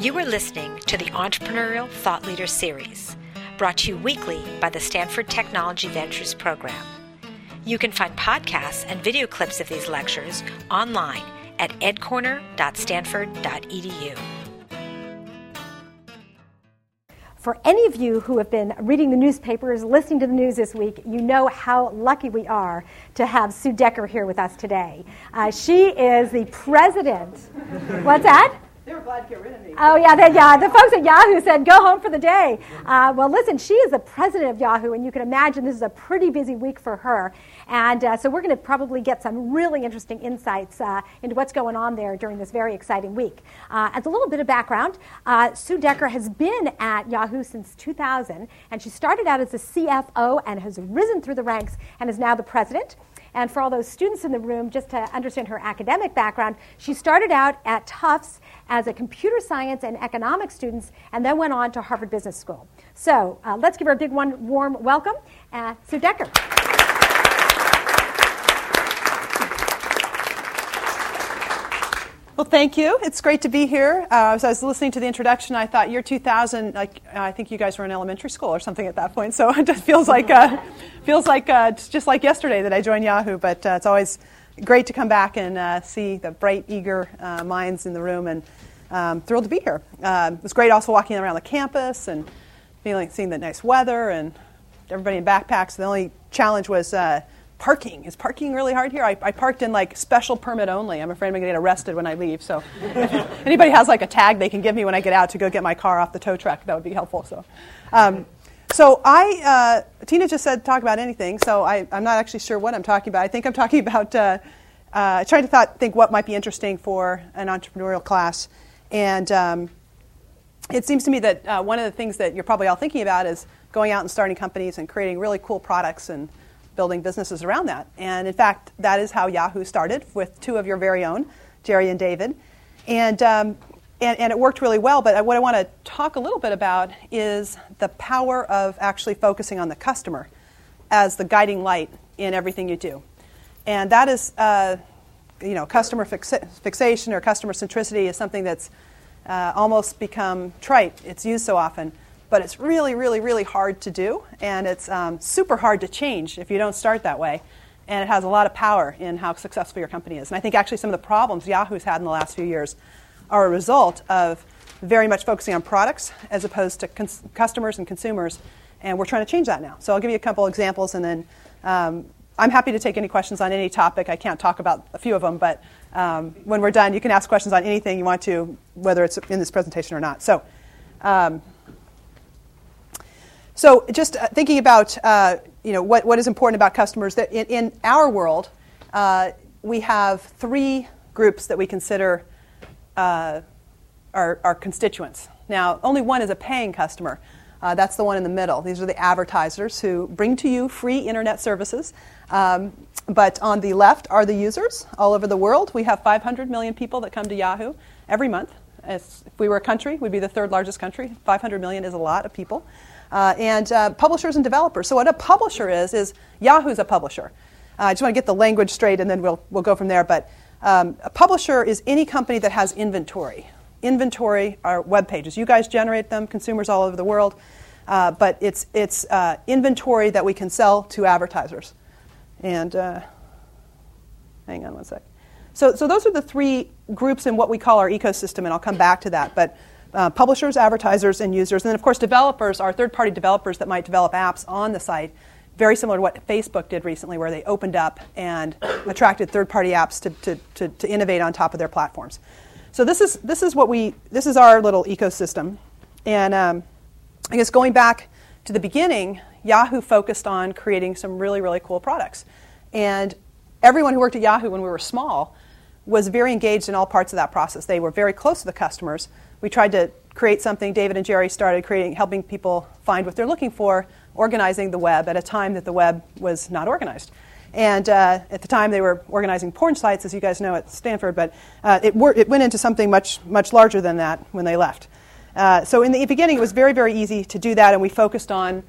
You are listening to the Entrepreneurial Thought Leader Series, brought to you weekly by the Stanford Technology Ventures Program. You can find podcasts and video clips of these lectures online at ecorner.stanford.edu. For any of you who have been reading the newspapers, listening to the news this week, you know how lucky we are to have Sue Decker here with us today. Uh, she is the president. What's that? They were glad to get rid of me. Oh, yeah, yeah. The folks at Yahoo said, go home for the day. Uh, well, listen, she is the president of Yahoo, and you can imagine this is a pretty busy week for her. And uh, so we're going to probably get some really interesting insights uh, into what's going on there during this very exciting week. Uh, as a little bit of background, uh, Sue Decker has been at Yahoo since 2000, and she started out as a CFO and has risen through the ranks and is now the president. And for all those students in the room, just to understand her academic background, she started out at Tufts as a computer science and economics student and then went on to Harvard Business School. So uh, let's give her a big one, warm welcome, uh, Sue Decker. Well, thank you. It's great to be here. Uh, as I was listening to the introduction, I thought year 2000, like I think you guys were in elementary school or something at that point. So it just feels like uh, feels like uh, just like yesterday that I joined Yahoo. But uh, it's always great to come back and uh, see the bright, eager uh, minds in the room, and um, thrilled to be here. Um, it was great also walking around the campus and feeling seeing the nice weather and everybody in backpacks. The only challenge was parking. Is parking really hard here? I, I, parked in like special permit only. I'm afraid I'm going to get arrested when I leave. So anybody has like a tag they can give me when I get out to go get my car off the tow truck, that would be helpful. So, um, so I, uh, Tina just said talk about anything. So I, am not actually sure what I'm talking about. I think I'm talking about uh, uh, trying to thought, think what might be interesting for an entrepreneurial class. And um, it seems to me that uh, one of the things that you're probably all thinking about is going out and starting companies and creating really cool products and building businesses around that. And in fact, that is how Yahoo started with two of your very own, Jerry and David. And, um, and, and, it worked really well. But what I want to talk a little bit about is the power of actually focusing on the customer as the guiding light in everything you do. And that is, uh, you know, customer fixa- fixation or customer centricity is something that's uh, almost become trite. It's used so often but it's really, really, really hard to do, and it's um, super hard to change if you don't start that way. And it has a lot of power in how successful your company is. And I think actually some of the problems Yahoo's had in the last few years are a result of very much focusing on products as opposed to cons- customers and consumers. And we're trying to change that now. So I'll give you a couple examples, and then um, I'm happy to take any questions on any topic. I can't talk about a few of them, but um, when we're done, you can ask questions on anything you want to, whether it's in this presentation or not. So. Um, so just uh, thinking about uh, you know what, what is important about customers that in, in our world uh, we have three groups that we consider uh, our, constituents. Now only one is a paying customer. Uh, that's the one in the middle. These are the advertisers who bring to you free internet services. Um, but on the left are the users all over the world. We have 500 million people that come to Yahoo every month. As if we were a country, we'd be the third largest country. 500 million is a lot of people uh, and uh, publishers and developers. So what a publisher is is Yahoo's a publisher. Uh, I just want to get the language straight, and then we'll we'll go from there. But um, a publisher is any company that has inventory. Inventory are web pages. You guys generate them, consumers all over the world. Uh, but it's it's uh, inventory that we can sell to advertisers. And uh, hang on one sec. So, so those are the three groups in what we call our ecosystem, and I'll come back to that. But uh, publishers, advertisers, and users. And then, of course, developers are third party developers that might develop apps on the site, very similar to what Facebook did recently, where they opened up and attracted third party apps to, to, to, to, innovate on top of their platforms. So, this is, this is what we, this is our little ecosystem. And um, I guess going back to the beginning, Yahoo focused on creating some really, really cool products. And everyone who worked at Yahoo when we were small was very engaged in all parts of that process. They were very close to the customers we tried to create something. David and Jerry started creating, helping people find what they're looking for, organizing the web at a time that the web was not organized. And uh, at the time, they were organizing porn sites, as you guys know at Stanford, but uh, it, wor- it, went into something much, much larger than that when they left. Uh, so, in the beginning, it was very, very easy to do that, and we focused on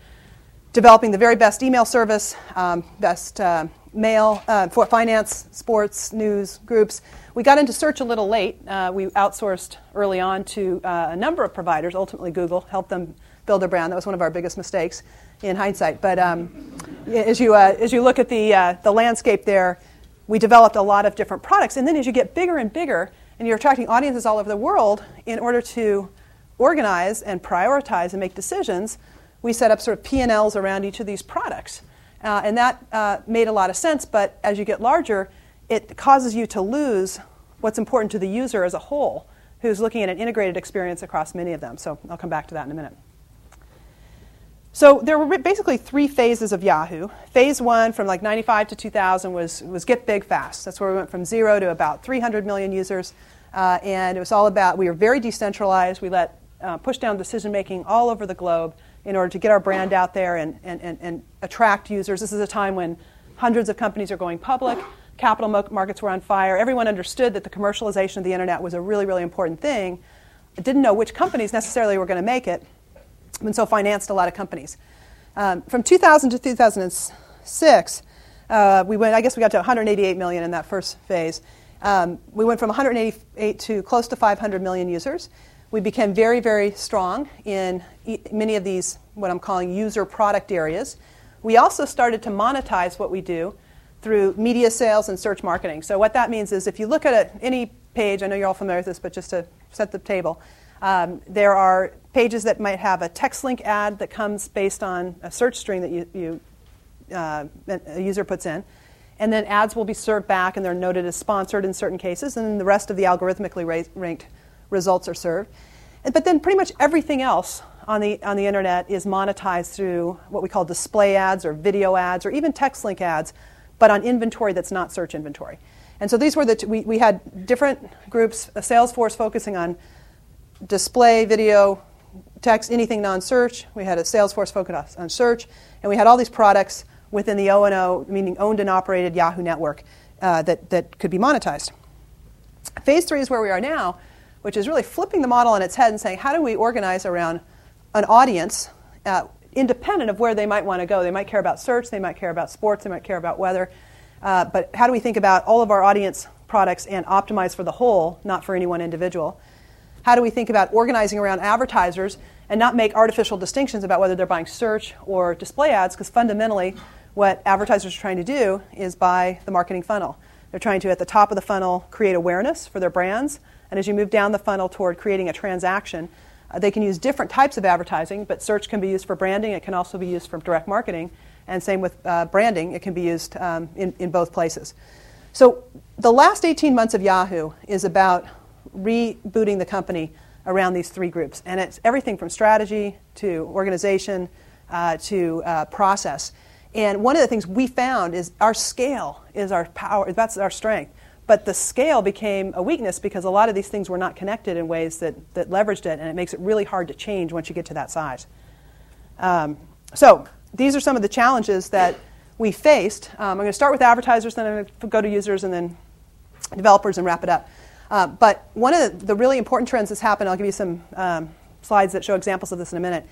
developing the very best email service, um, best uh, mail, uh, for finance, sports, news groups. We got into search a little late. Uh, we outsourced early on to a number of providers. Ultimately, Google helped them build a brand. That was one of our biggest mistakes in hindsight. But um, as, you, uh, as you look at the, uh, the landscape there, we developed a lot of different products. And then as you get bigger and bigger, and you're attracting audiences all over the world, in order to organize and prioritize and make decisions, we set up sort of P&Ls around each of these products. Uh, and that uh, made a lot of sense, but as you get larger, it causes you to lose what's important to the user as a whole, who's looking at an integrated experience across many of them. So I'll come back to that in a minute. So there were basically three phases of Yahoo. Phase one, from like 95 to 2000, was, was get big fast. That's where we went from zero to about 300 million users. Uh, and it was all about, we were very decentralized. We let uh, push down decision making all over the globe in order to get our brand out there and, and, and, and, attract users. This is a time when hundreds of companies are going public, capital markets were on fire. Everyone understood that the commercialization of the internet was a really, really important thing. I didn't know which companies necessarily were going to make it, and so financed a lot of companies. Um, from 2000 to 2006, uh, we went, I guess we got to 188 million in that first phase. Um, we went from 188 to close to 500 million users. We became very, very strong in many of these, what I'm calling user product areas. We also started to monetize what we do through media sales and search marketing. So, what that means is if you look at a, any page, I know you're all familiar with this, but just to set the table, um, there are pages that might have a text link ad that comes based on a search string that you, you uh, a user puts in. And then ads will be served back and they're noted as sponsored in certain cases, and then the rest of the algorithmically ranked results are served. But then pretty much everything else on the, on the internet is monetized through what we call display ads or video ads or even text link ads, but on inventory that's not search inventory. And so these were the, t- we, we had different groups, a sales force focusing on display, video, text, anything non search. We had a sales force focused on search. And we had all these products within the O&O, meaning owned and operated Yahoo network, uh, that, that could be monetized. Phase three is where we are now, which is really flipping the model on its head and saying, how do we organize around an audience uh, independent of where they might want to go? They might care about search, they might care about sports, they might care about weather. Uh, but how do we think about all of our audience products and optimize for the whole, not for any one individual? How do we think about organizing around advertisers and not make artificial distinctions about whether they're buying search or display ads? Because fundamentally, what advertisers are trying to do is buy the marketing funnel. They're trying to, at the top of the funnel, create awareness for their brands and as you move down the funnel toward creating a transaction, uh, they can use different types of advertising, but search can be used for branding. It can also be used for direct marketing. And same with uh, branding, it can be used um, in, in both places. So the last 18 months of Yahoo is about rebooting the company around these three groups. And it's everything from strategy to organization uh, to uh, process. And one of the things we found is our scale is our power, that's our strength. But the scale became a weakness because a lot of these things were not connected in ways that, that leveraged it, and it makes it really hard to change once you get to that size. Um, so, these are some of the challenges that we faced. Um, I'm going to start with advertisers, then I'm going to go to users, and then developers, and wrap it up. Uh, but one of the really important trends that's happened, I'll give you some um, slides that show examples of this in a minute,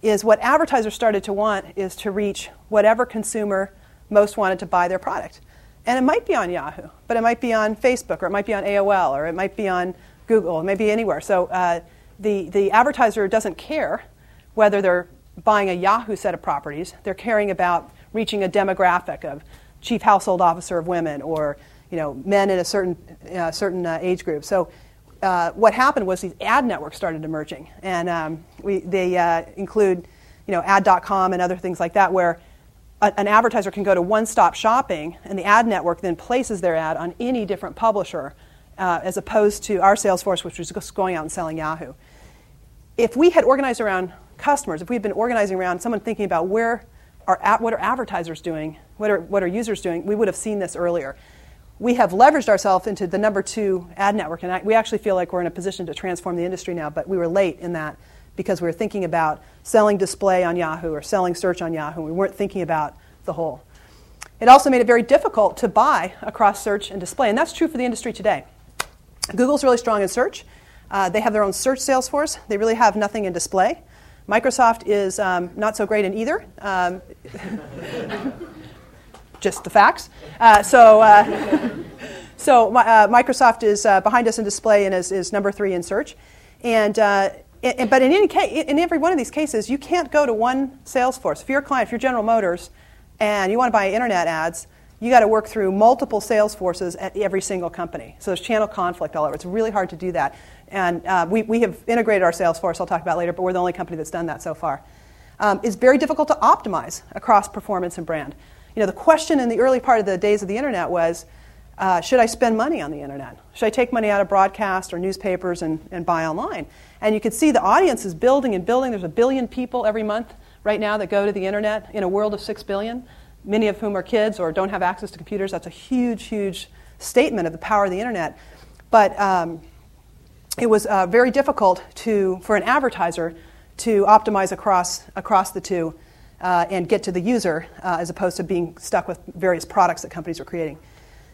is what advertisers started to want is to reach whatever consumer most wanted to buy their product. And it might be on Yahoo, but it might be on Facebook, or it might be on AOL, or it might be on Google, it might be anywhere. So uh, the, the advertiser doesn't care whether they're buying a Yahoo set of properties. They're caring about reaching a demographic of chief household officer of women, or you know, men in a certain, uh, certain uh, age group. So uh, what happened was these ad networks started emerging, and um, we, they uh, include you know, ad.com and other things like that, where an advertiser can go to one stop shopping, and the ad network then places their ad on any different publisher, uh, as opposed to our sales force, which was just going out and selling Yahoo. If we had organized around customers, if we had been organizing around someone thinking about where are, what are advertisers doing, what are, what are users doing, we would have seen this earlier. We have leveraged ourselves into the number two ad network, and I, we actually feel like we're in a position to transform the industry now, but we were late in that because we were thinking about selling display on Yahoo or selling search on Yahoo. We weren't thinking about the whole. It also made it very difficult to buy across search and display, and that's true for the industry today. Google's really strong in search. Uh, they have their own search sales force. They really have nothing in display. Microsoft is um, not so great in either. Um, just the facts. Uh, so, uh, so uh, Microsoft is uh, behind us in display and is, is number three in search. And, and but in, any case, in every one of these cases, you can't go to one sales force. If you're a client, if you're General Motors, and you want to buy internet ads, you got to work through multiple sales forces at every single company. So there's channel conflict all over. It's really hard to do that. And uh, we, we have integrated our sales force, I'll talk about later, but we're the only company that's done that so far. Um, it's very difficult to optimize across performance and brand. You know, the question in the early part of the days of the internet was, uh, should I spend money on the internet? Should I take money out of broadcast or newspapers and, and buy online? And you can see the audience is building and building. There's a billion people every month right now that go to the internet in a world of six billion, many of whom are kids or don't have access to computers. That's a huge, huge statement of the power of the internet. But um, it was uh, very difficult to, for an advertiser to optimize across, across the two uh, and get to the user uh, as opposed to being stuck with various products that companies are creating.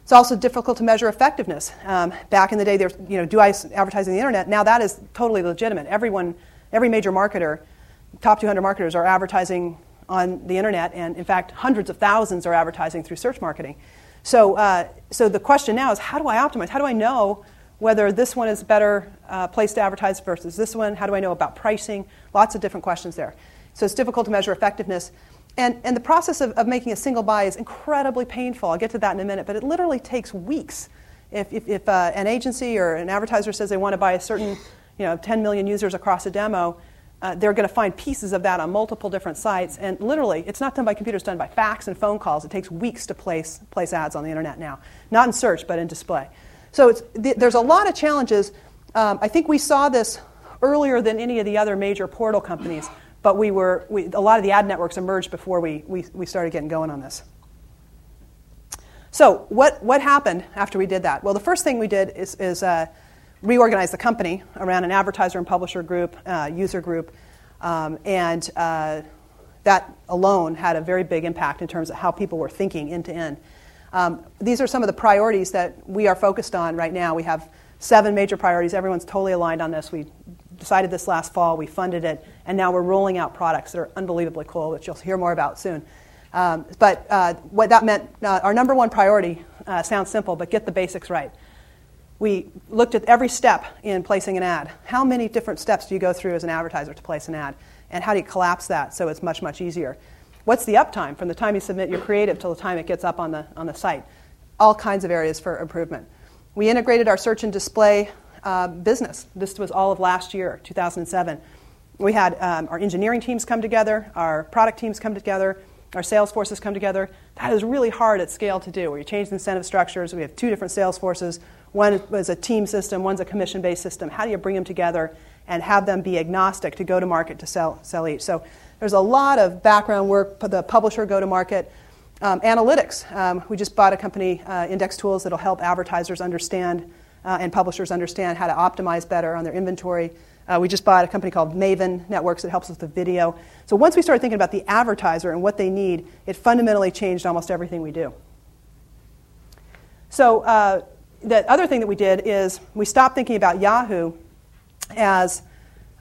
It's also difficult to measure effectiveness. Um, back in the day, there, you know, do I advertise on the internet? Now that is totally legitimate. Everyone, every major marketer, top 200 marketers are advertising on the internet, and in fact, hundreds of thousands are advertising through search marketing. So, uh, so the question now is, how do I optimize? How do I know whether this one is a better uh, place to advertise versus this one? How do I know about pricing? Lots of different questions there. So it's difficult to measure effectiveness. And, and the process of, of making a single buy is incredibly painful. I'll get to that in a minute, but it literally takes weeks. If, if, if uh, an agency or an advertiser says they want to buy a certain, you know, 10 million users across a demo, uh, they're going to find pieces of that on multiple different sites. And literally, it's not done by computers, it's done by fax and phone calls. It takes weeks to place, place ads on the internet now. Not in search, but in display. So th- there's a lot of challenges. Um, I think we saw this earlier than any of the other major portal companies, but we were, we, a lot of the ad networks emerged before we, we, we started getting going on this. So, what, what happened after we did that? Well, the first thing we did is, is uh, reorganize the company around an advertiser and publisher group, uh, user group, um, and uh, that alone had a very big impact in terms of how people were thinking end to end. Um, these are some of the priorities that we are focused on right now. We have seven major priorities. Everyone's totally aligned on this. We decided this last fall, we funded it, and now we're rolling out products that are unbelievably cool, which you'll hear more about soon. Um, but uh, what that meant, uh, our number one priority uh, sounds simple, but get the basics right. We looked at every step in placing an ad. How many different steps do you go through as an advertiser to place an ad? And how do you collapse that so it's much, much easier? What's the uptime from the time you submit your creative till the time it gets up on the, on the site? All kinds of areas for improvement. We integrated our search and display uh, business. This was all of last year, 2007. We had um, our engineering teams come together, our product teams come together, our sales forces come together. That is really hard at scale to do. We changed incentive structures. We have two different sales forces. One is a team system, one's a commission based system. How do you bring them together and have them be agnostic to go to market to sell, sell each? So there's a lot of background work, the publisher go to market. Um, analytics. Um, we just bought a company, uh, IndexTools, that'll help advertisers understand uh, and publishers understand how to optimize better on their inventory. Uh, we just bought a company called Maven Networks that helps with the video. So once we started thinking about the advertiser and what they need, it fundamentally changed almost everything we do. So uh, the other thing that we did is we stopped thinking about Yahoo as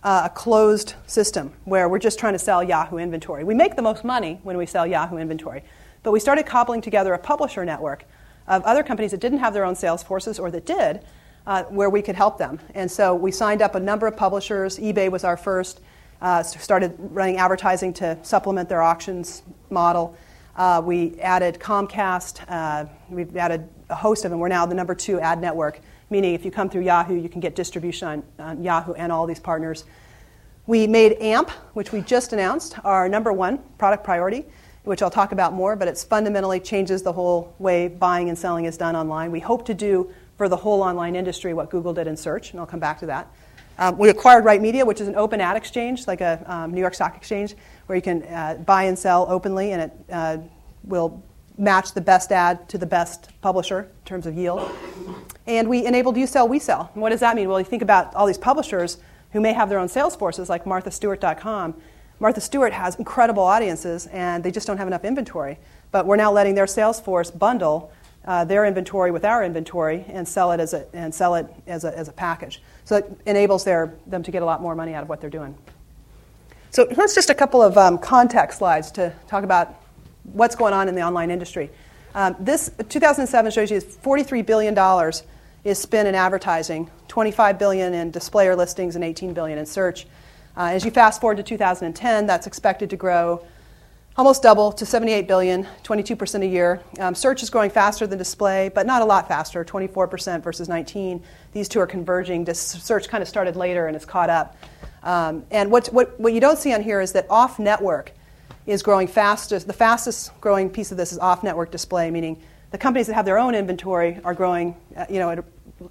uh, a closed system where we're just trying to sell Yahoo inventory. We make the most money when we sell Yahoo inventory, but we started cobbling together a publisher network of other companies that didn't have their own sales forces or that did, uh, where we could help them. And so we signed up a number of publishers. eBay was our first. Uh, started running advertising to supplement their auctions model. Uh, we added Comcast. Uh, we've added a host of them. We're now the number two ad network meaning if you come through Yahoo, you can get distribution on, on Yahoo and all these partners. We made AMP, which we just announced, our number one product priority, which I'll talk about more, but it fundamentally changes the whole way buying and selling is done online. We hope to do for the whole online industry what Google did in search, and I'll come back to that. Um, we acquired Right Media, which is an open ad exchange, like a um, New York Stock Exchange, where you can uh, buy and sell openly, and it uh, will match the best ad to the best publisher in terms of yield. And we enabled you sell, we sell. And what does that mean? Well, you think about all these publishers who may have their own sales forces, like MarthaStewart.com. Martha Stewart has incredible audiences, and they just don't have enough inventory. But we're now letting their sales force bundle uh, their inventory with our inventory and sell it as a, and sell it as a, as a package. So it enables their, them to get a lot more money out of what they're doing. So here's just a couple of um, context slides to talk about what's going on in the online industry. Um, this 2007 shows you $43 billion is spent in advertising, 25 billion in displayer listings, and 18 billion in search. Uh, as you fast forward to 2010, that's expected to grow almost double to 78 billion, 22% a year. Um, search is growing faster than display, but not a lot faster, 24% versus 19. These two are converging. Dis- search kind of started later and it's caught up. Um, and what, what, what you don't see on here is that off network is growing fastest. The fastest growing piece of this is off network display, meaning the companies that have their own inventory are growing uh, you know, at a,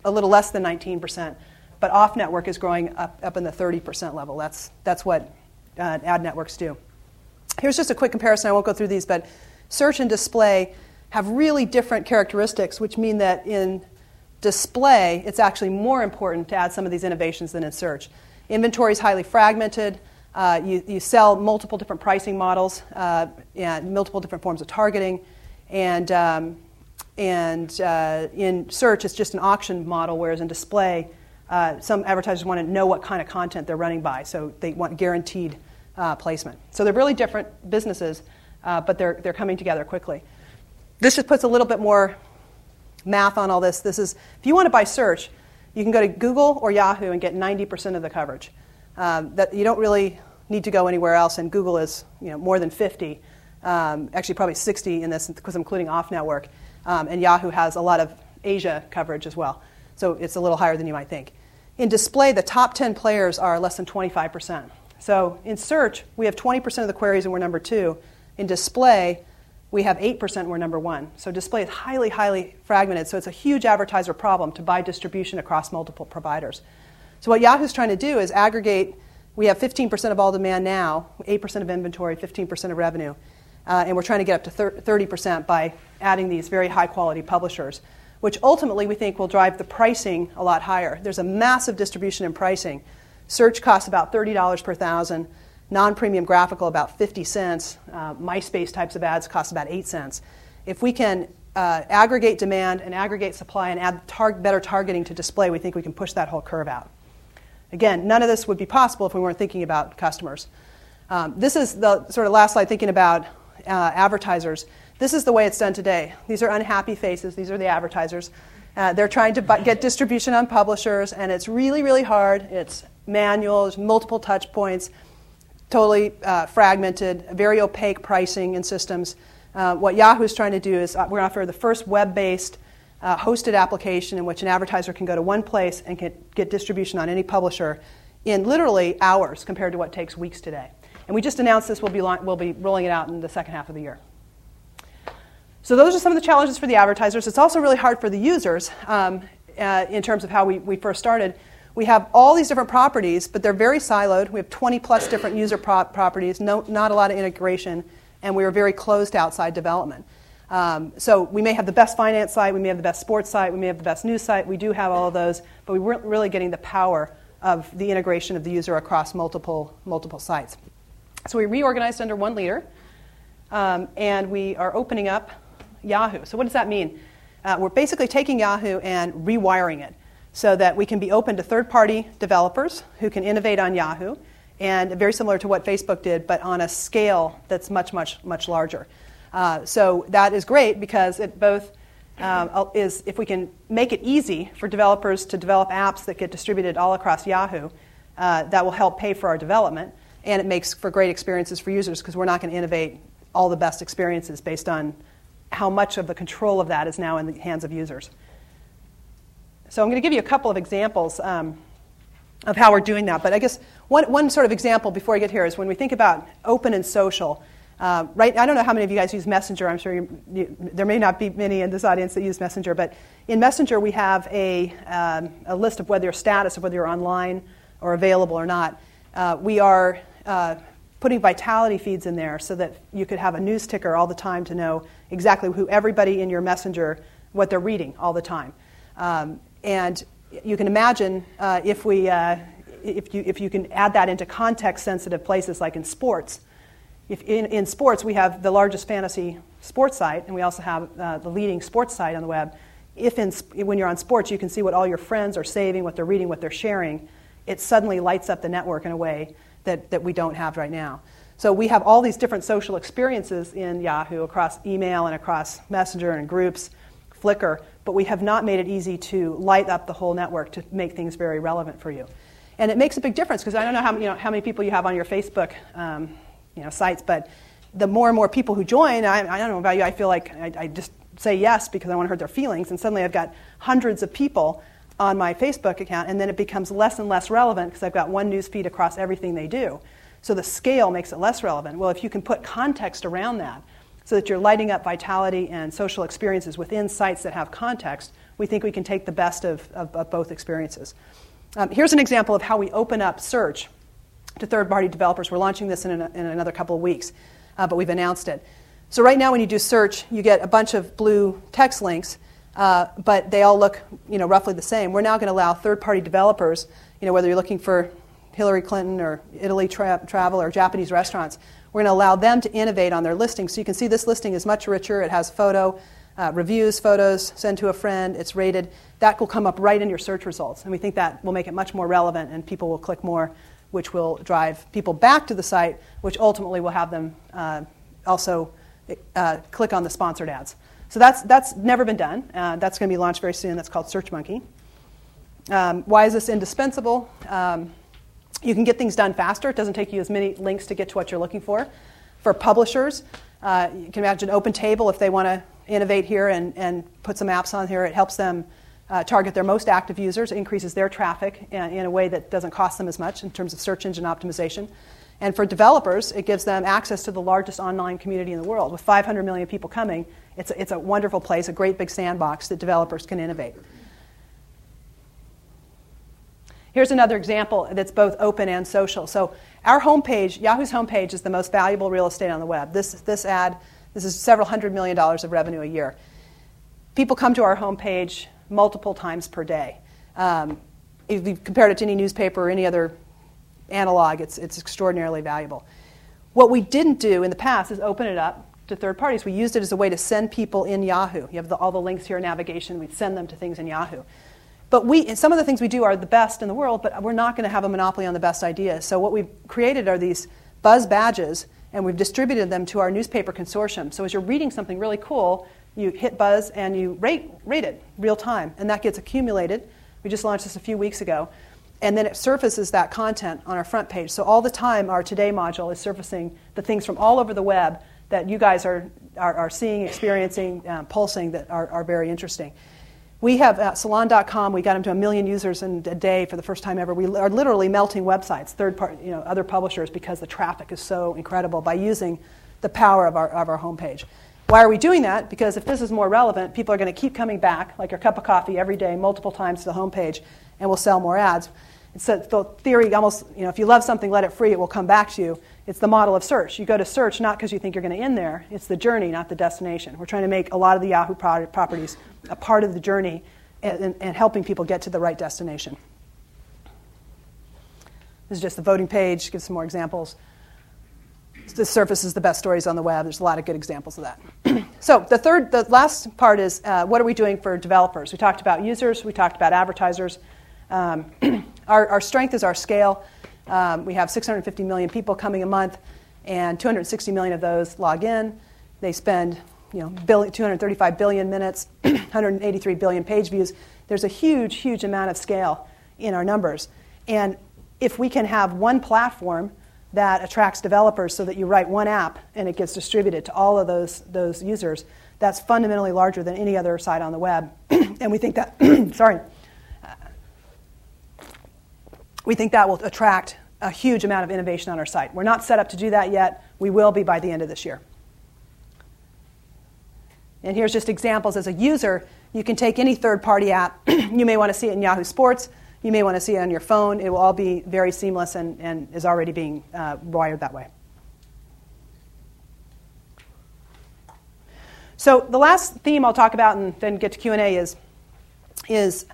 a little less than 19%. But off network is growing up, up in the 30% level. That's, that's what uh, ad networks do. Here's just a quick comparison. I won't go through these, but search and display have really different characteristics, which mean that in display, it's actually more important to add some of these innovations than in search. Inventory is highly fragmented. Uh, you, you, sell multiple different pricing models uh, and multiple different forms of targeting. And, um, and uh, in search, it's just an auction model, whereas in display, uh, some advertisers want to know what kind of content they're running by, so they want guaranteed uh, placement. So they're really different businesses, uh, but they're, they're coming together quickly. This just puts a little bit more math on all this. This is, if you want to buy search, you can go to Google or Yahoo and get 90% of the coverage. Um, that you don't really need to go anywhere else, and Google is you know, more than 50, um, actually probably 60 in this because I'm including off network, um, and Yahoo has a lot of Asia coverage as well. So it's a little higher than you might think. In display, the top 10 players are less than 25%. So in search, we have 20% of the queries and we're number two. In display, we have 8% and we're number one. So display is highly, highly fragmented. So it's a huge advertiser problem to buy distribution across multiple providers. So what Yahoo's trying to do is aggregate. We have 15% of all demand now, 8% of inventory, 15% of revenue. Uh, and we're trying to get up to 30% by adding these very high quality publishers, which ultimately we think will drive the pricing a lot higher. There's a massive distribution in pricing. Search costs about $30 per thousand. Non-premium graphical about 50 cents. Uh, MySpace types of ads cost about 8 cents. If we can uh, aggregate demand and aggregate supply and add tar- better targeting to display, we think we can push that whole curve out. Again, none of this would be possible if we weren't thinking about customers. Um, this is the sort of last slide thinking about uh, advertisers. This is the way it's done today. These are unhappy faces. These are the advertisers. Uh, they're trying to bu- get distribution on publishers, and it's really, really hard. It's manual, there's multiple touch points, totally uh, fragmented, very opaque pricing and systems. Uh, what Yahoo is trying to do is uh, we're going to offer the first web based uh, hosted application in which an advertiser can go to one place and get distribution on any publisher in literally hours compared to what takes weeks today. And we just announced this, we'll be, we'll be rolling it out in the second half of the year. So, those are some of the challenges for the advertisers. It's also really hard for the users um, uh, in terms of how we, we first started we have all these different properties, but they're very siloed. We have 20 plus different user pro- properties, no, not a lot of integration, and we are very closed outside development. Um, so we may have the best finance site, we may have the best sports site, we may have the best news site. We do have all of those, but we weren't really getting the power of the integration of the user across multiple, multiple sites. So we reorganized under one leader, um, and we are opening up Yahoo. So what does that mean? Uh, we're basically taking Yahoo and rewiring it so that we can be open to third party developers who can innovate on Yahoo, and very similar to what Facebook did, but on a scale that's much, much, much larger. Uh, so that is great because it both um, is, if we can make it easy for developers to develop apps that get distributed all across Yahoo, uh, that will help pay for our development, and it makes for great experiences for users because we're not going to innovate all the best experiences based on how much of the control of that is now in the hands of users. So I'm going to give you a couple of examples um, of how we're doing that. But I guess one, one sort of example before I get here is when we think about open and social. Uh, right, I don't know how many of you guys use Messenger. I'm sure you, there may not be many in this audience that use Messenger, but in Messenger we have a, um, a list of whether your status of whether you're online or available or not. Uh, we are uh, putting vitality feeds in there so that you could have a news ticker all the time to know exactly who everybody in your Messenger what they're reading all the time. Um, and you can imagine uh, if, we, uh, if, you, if you can add that into context sensitive places like in sports. If in, in sports, we have the largest fantasy sports site, and we also have uh, the leading sports site on the web. If in, when you're on sports, you can see what all your friends are saving, what they're reading, what they're sharing, it suddenly lights up the network in a way that, that we don't have right now. So we have all these different social experiences in Yahoo across email and across Messenger and groups, Flickr, but we have not made it easy to light up the whole network to make things very relevant for you. And it makes a big difference because I don't know how, you know how many people you have on your Facebook um, you know, sites, but the more and more people who join, I, I don't know about you, I feel like I, I just say yes because I want to hurt their feelings, and suddenly I've got hundreds of people on my Facebook account, and then it becomes less and less relevant because I've got one news feed across everything they do. So the scale makes it less relevant. Well, if you can put context around that so that you're lighting up vitality and social experiences within sites that have context, we think we can take the best of, of, of both experiences. Um, here's an example of how we open up search to third party developers. We're launching this in, an, in another couple of weeks, uh, but we've announced it. So, right now, when you do search, you get a bunch of blue text links, uh, but they all look you know, roughly the same. We're now going to allow third party developers, you know, whether you're looking for Hillary Clinton or Italy tra- travel or Japanese restaurants, we're going to allow them to innovate on their listing. So, you can see this listing is much richer. It has photo, uh, reviews, photos, send to a friend, it's rated. That will come up right in your search results. And we think that will make it much more relevant and people will click more, which will drive people back to the site, which ultimately will have them uh, also uh, click on the sponsored ads. So that's, that's never been done. Uh, that's going to be launched very soon. That's called SearchMonkey. Um, why is this indispensable? Um, you can get things done faster. It doesn't take you as many links to get to what you're looking for. For publishers, uh, you can imagine OpenTable if they want to innovate here and, and put some apps on here. It helps them uh, target their most active users, increases their traffic in, in, a way that doesn't cost them as much in terms of search engine optimization. And for developers, it gives them access to the largest online community in the world. With 500 million people coming, it's a, it's a wonderful place, a great big sandbox that developers can innovate. Here's another example that's both open and social. So, our homepage, Yahoo's homepage, is the most valuable real estate on the web. This, this ad, this is several hundred million dollars of revenue a year. People come to our homepage multiple times per day. Um, if you compare it to any newspaper or any other analog, it's, it's extraordinarily valuable. What we didn't do in the past is open it up to third parties. We used it as a way to send people in Yahoo. You have the, all the links here navigation. We'd send them to things in Yahoo. But we, some of the things we do are the best in the world, but we're not going to have a monopoly on the best ideas. So what we've created are these buzz badges, and we've distributed them to our newspaper consortium. So as you're reading something really cool, you hit buzz and you rate, rate it real time, and that gets accumulated. We just launched this a few weeks ago. And then it surfaces that content on our front page. So all the time, our Today module is surfacing the things from all over the web that you guys are, are, are seeing, experiencing, um, pulsing that are, are very interesting. We have salon.com, we got them to a million users in a day for the first time ever. We are literally melting websites, third part, you know, other publishers, because the traffic is so incredible by using the power of our, of our homepage. Why are we doing that? Because if this is more relevant, people are going to keep coming back, like your cup of coffee, every day, multiple times to the homepage, and we'll sell more ads. It's the theory almost, you know, if you love something, let it free, it will come back to you. It's the model of search. You go to search not because you think you're going to end there, it's the journey, not the destination. We're trying to make a lot of the Yahoo properties a part of the journey and, helping people get to the right destination. This is just the voting page, give some more examples. This surfaces the best stories on the web. There's a lot of good examples of that. so the third, the last part is uh, what are we doing for developers? We talked about users, we talked about advertisers. Um, our, our, strength is our scale. Um, we have 650 million people coming a month, and 260 million of those log in. They spend you know, billion, 235 billion minutes, 183 billion page views. There's a huge, huge amount of scale in our numbers. And if we can have one platform that attracts developers so that you write one app and it gets distributed to all of those, those users, that's fundamentally larger than any other site on the web. and we think that, sorry, we think that will attract a huge amount of innovation on our site. We're not set up to do that yet. We will be by the end of this year. And here's just examples as a user. You can take any third party app. you may want to see it in Yahoo Sports. You may want to see it on your phone. It will all be very seamless and, and is already being uh, wired that way. So the last theme I'll talk about and then get to Q&A is, is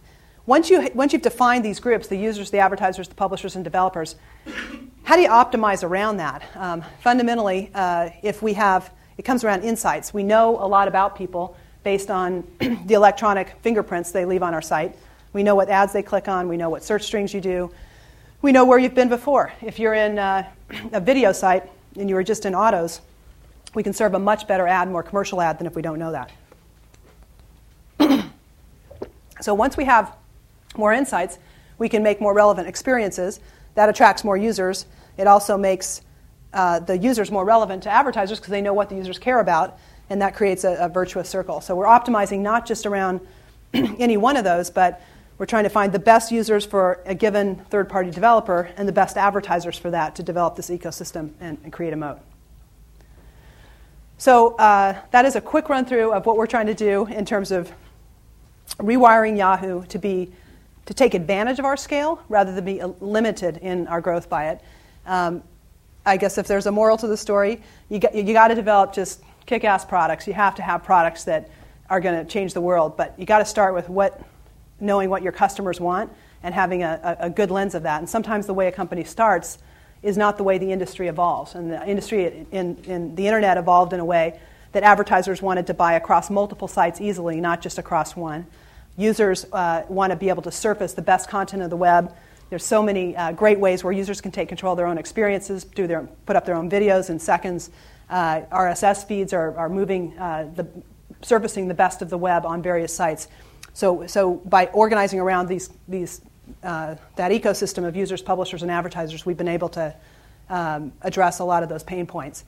once, you, once you've defined these groups, the users, the advertisers, the publishers, and developers, how do you optimize around that? Um, fundamentally, uh, if we have, it comes around insights. We know a lot about people based on the electronic fingerprints they leave on our site. We know what ads they click on. We know what search strings you do. We know where you've been before. If you're in uh, a video site, and you were just in autos, we can serve a much better ad, more commercial ad, than if we don't know that. so once we have more insights, we can make more relevant experiences. That attracts more users. It also makes uh, the users more relevant to advertisers because they know what the users care about, and that creates a, a virtuous circle. So we're optimizing not just around any one of those, but we're trying to find the best users for a given third party developer and the best advertisers for that to develop this ecosystem and, and create a moat. So uh, that is a quick run through of what we're trying to do in terms of rewiring Yahoo to be to take advantage of our scale rather than be uh, limited in our growth by it. Um, I guess if there's a moral to the story, you got, you got to develop just kick-ass products. You have to have products that are going to change the world, but you got to start with what knowing what your customers want and having a, a, good lens of that. And sometimes the way a company starts is not the way the industry evolves. And the industry in, in the internet evolved in a way that advertisers wanted to buy across multiple sites easily, not just across one. Users uh, want to be able to surface the best content of the web. There's so many uh, great ways where users can take control of their own experiences, do their, put up their own videos in seconds. Uh, RSS feeds are, are moving, uh, the, surfacing the best of the web on various sites. So, so by organizing around these, these, uh, that ecosystem of users, publishers, and advertisers, we've been able to um, address a lot of those pain points.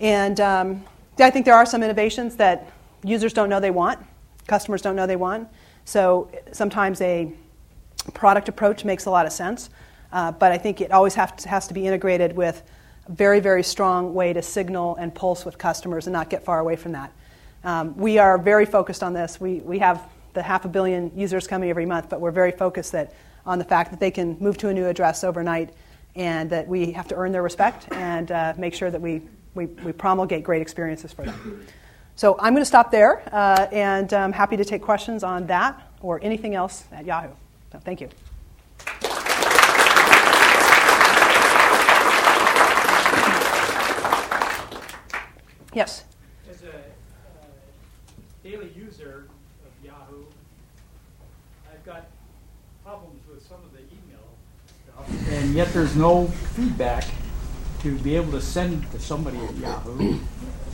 And um, I think there are some innovations that users don't know they want, customers don't know they want. So sometimes a product approach makes a lot of sense, uh, but I think it always to, has to be integrated with a very, very strong way to signal and pulse with customers and not get far away from that. Um, we are very focused on this. We, we have the half a billion users coming every month, but we're very focused that, on the fact that they can move to a new address overnight and that we have to earn their respect and uh, make sure that we, we, we, promulgate great experiences for them. So I'm going to stop there, uh, and I'm happy to take questions on that or anything else at Yahoo. So thank you. Yes? As a uh, daily user, of Yahoo, I've got problems with some of the email stuff, and yet there's no feedback to be able to send to somebody at Yahoo you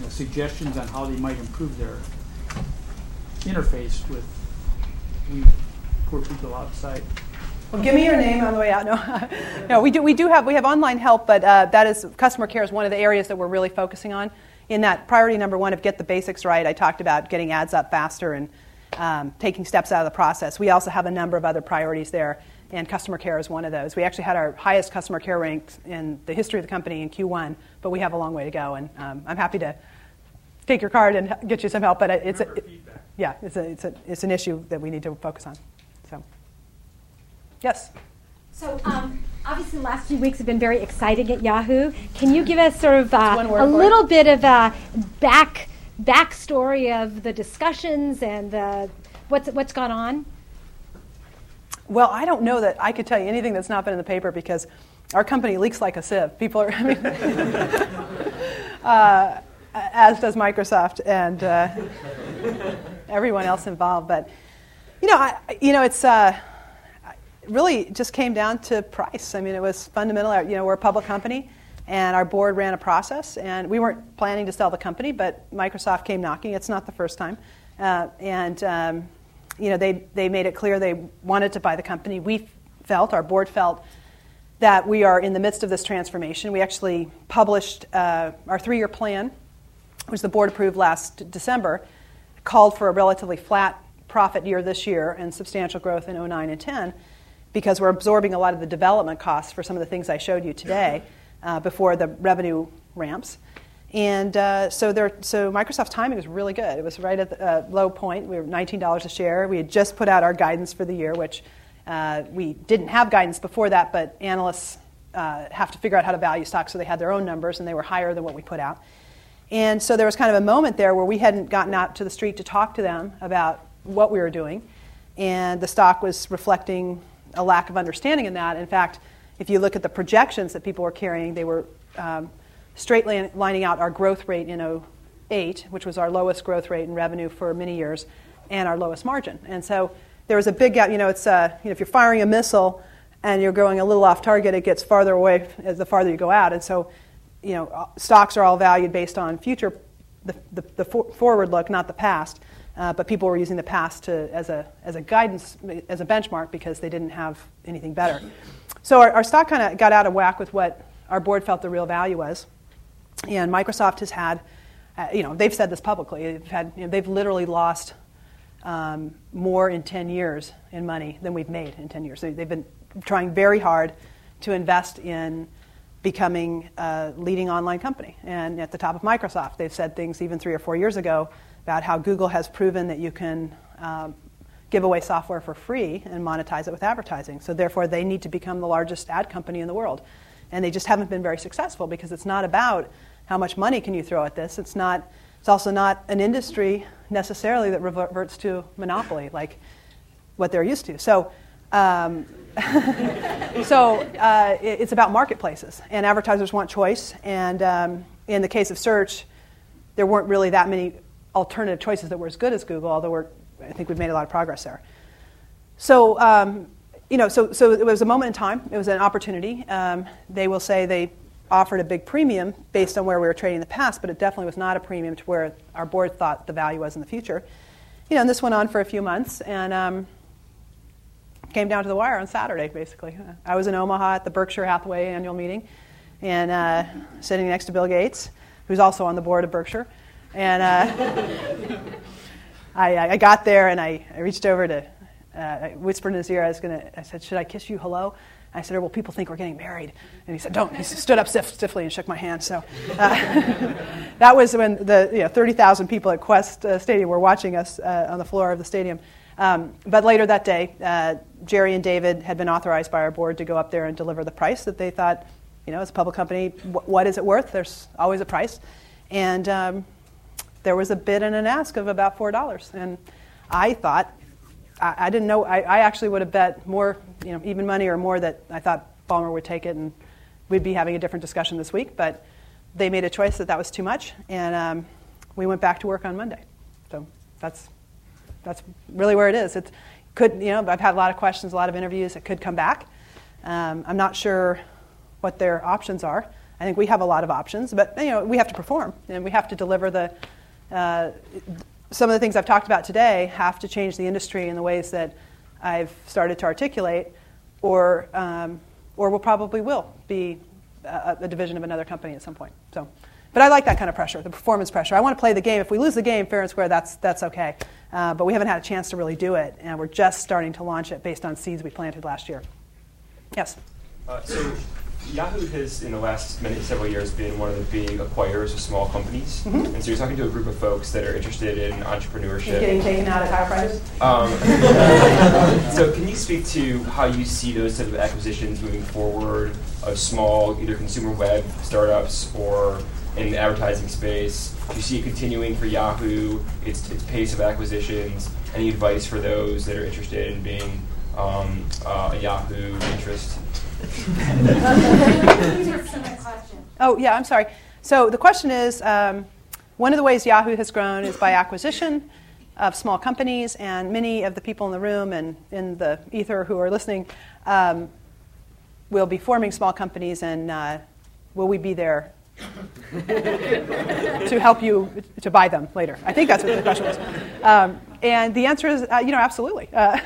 know, suggestions on how they might improve their interface with poor people outside. Well, give me your name on the way out. No, no, we do. We do have we have online help, but uh, that is customer care is one of the areas that we're really focusing on. In that priority number one of get the basics right, I talked about getting ads up faster and um, taking steps out of the process. We also have a number of other priorities there, and customer care is one of those. We actually had our highest customer care ranks in the history of the company in Q1, but we have a long way to go, and um, I'm happy to take your card and get you some help. But it's a, it, yeah, it's a, it's a, it's an issue that we need to focus on. So, yes. So, um, obviously, the last few weeks have been very exciting at Yahoo. Can you give us sort of uh, a little it. bit of a back? backstory of the discussions and the, what's, what's gone on? Well, I don't know that I could tell you anything that's not been in the paper because our company leaks like a sieve. People are, I mean, uh, as does Microsoft and uh, everyone else involved. But you know, I, you know, it's uh, really just came down to price. I mean, it was fundamental. You know, we're a public company and our board ran a process. And we weren't planning to sell the company, but Microsoft came knocking. It's not the first time, uh, and um, you know they they made it clear they wanted to buy the company. We felt our board felt that we are in the midst of this transformation. We actually published uh, our three-year plan, which the board approved last December, called for a relatively flat profit year this year and substantial growth in 09 and 10 because we're absorbing a lot of the development costs for some of the things I showed you today uh, before the revenue ramps. And uh, so, there, so Microsoft's timing was really good. It was right at the uh, low point. We were $19 a share. We had just put out our guidance for the year, which uh, we didn't have guidance before that, but analysts uh, have to figure out how to value stocks, so they had their own numbers, and they were higher than what we put out. And so there was kind of a moment there where we hadn't gotten out to the street to talk to them about what we were doing, and the stock was reflecting a lack of understanding in that. In fact, if you look at the projections that people were carrying, they were um, straight lining out our growth rate in 08, which was our lowest growth rate in revenue for many years, and our lowest margin. And so there was a big gap. You know, it's uh, you know, if you're firing a missile and you're going a little off target, it gets farther away as the farther you go out. And so you know, uh, stocks are all valued based on future, the, the, the for, forward look, not the past. Uh, but people were using the past to, as, a, as a guidance, as a benchmark, because they didn't have anything better. So our, our stock kind of got out of whack with what our board felt the real value was. And Microsoft has had, uh, you know, they've said this publicly. They've had, you know, they've literally lost um, more in 10 years in money than we've made in 10 years. So they've been trying very hard to invest in becoming a leading online company. And at the top of Microsoft, they've said things even three or four years ago about how Google has proven that you can um, give away software for free and monetize it with advertising. So therefore, they need to become the largest ad company in the world. And they just haven't been very successful because it's not about how much money can you throw at this. It's not. It's also not an industry necessarily that reverts to monopoly like what they're used to. So. Um, so uh, it's about marketplaces, and advertisers want choice. And um, in the case of search, there weren't really that many alternative choices that were as good as Google, although I think we've made a lot of progress there. So, um, you know, so, so it was a moment in time. It was an opportunity. Um, they will say they offered a big premium based on where we were trading in the past, but it definitely was not a premium to where our board thought the value was in the future. You know, and this went on for a few months, and um, came down to the wire on Saturday, basically. I was in Omaha at the Berkshire Hathaway annual meeting, and uh, sitting next to Bill Gates, who's also on the board of Berkshire. And uh, I, I, got there and I, I reached over to, uh, I whispered in his ear, I was going to, I said, Should I kiss you hello? I said, Well, people think we're getting married. And he said, Don't. He stood up stiff, stiffly and shook my hand. So uh, that was when the you know, 30,000 people at Qwest uh, Stadium were watching us uh, on the floor of the stadium. Um, but later that day, uh, Jerry and David had been authorized by our board to go up there and deliver the price that they thought, you know, as a public company, wh- what is it worth? There's always a price. And um, there was a bid and an ask of about $4. And I thought, I, I didn't know, I, I, actually would have bet more, you know, even money or more that I thought Ballmer would take it and we'd be having a different discussion this week. But they made a choice that that was too much. And um, we went back to work on Monday. So that's that's really where it is. It could, you know, I've had a lot of questions, a lot of interviews. It could come back. Um, I'm not sure what their options are. I think we have a lot of options, but you know, we have to perform and we have to deliver the. Uh, some of the things I've talked about today have to change the industry in the ways that I've started to articulate, or um, or will probably will be a, a division of another company at some point. So. But I like that kind of pressure, the performance pressure. I want to play the game. If we lose the game fair and square, that's, that's okay. Uh, but we haven't had a chance to really do it, and we're just starting to launch it based on seeds we planted last year. Yes? Uh, so Yahoo has, in the last many several years, been one of the big acquirers of small companies. Mm-hmm. And so you're talking to a group of folks that are interested in entrepreneurship. You're getting taken out higher prices? Um, so can you speak to how you see those type of acquisitions moving forward of small, either consumer web startups or in the advertising space? Do you see it continuing for Yahoo, its, its pace of acquisitions? Any advice for those that are interested in being um, uh, a Yahoo interest? oh, yeah, I'm sorry. So the question is um, one of the ways Yahoo has grown is by acquisition of small companies, and many of the people in the room and in the ether who are listening um, will be forming small companies, and uh, will we be there to help you to buy them later? I think that's what the question was. Um, and the answer is, uh, you know, absolutely. Uh,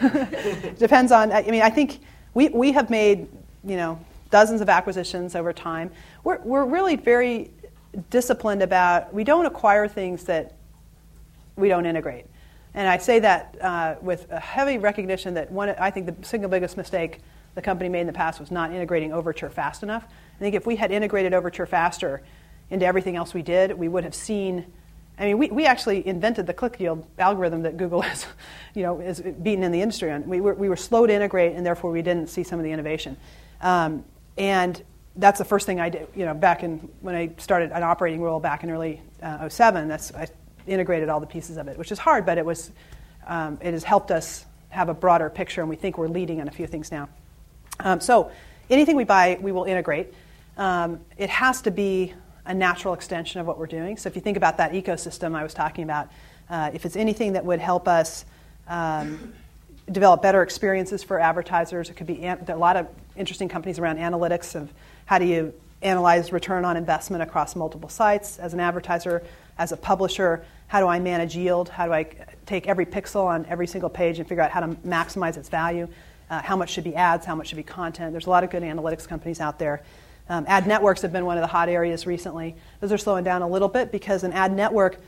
depends on. I mean, I think we we have made you know dozens of acquisitions over time. We're we're really very disciplined about. We don't acquire things that we don't integrate. And I say that uh, with a heavy recognition that one, I think the single biggest mistake the company made in the past was not integrating Overture fast enough. I think if we had integrated Overture faster into everything else we did, we would have seen. I mean, we, we actually invented the click yield algorithm that Google is, you know, is beaten in the industry on. We were, we were slow to integrate, and therefore we didn't see some of the innovation. Um, and that's the first thing I did, you know, back in when I started an operating role back in early uh, 07. That's I integrated all the pieces of it, which is hard, but it was um, it has helped us have a broader picture, and we think we're leading on a few things now. Um, so anything we buy, we will integrate um, it has to be a natural extension of what we're doing. So if you think about that ecosystem I was talking about, uh, if it's anything that would help us um, develop better experiences for advertisers, it could be a lot of interesting companies around analytics of how do you analyze return on investment across multiple sites. As an advertiser, as a publisher, how do I manage yield? How do I take every pixel on every single page and figure out how to maximize its value? Uh, how much should be ads? How much should be content? There's a lot of good analytics companies out there. Um, ad networks have been one of the hot areas recently. Those are slowing down a little bit because an ad network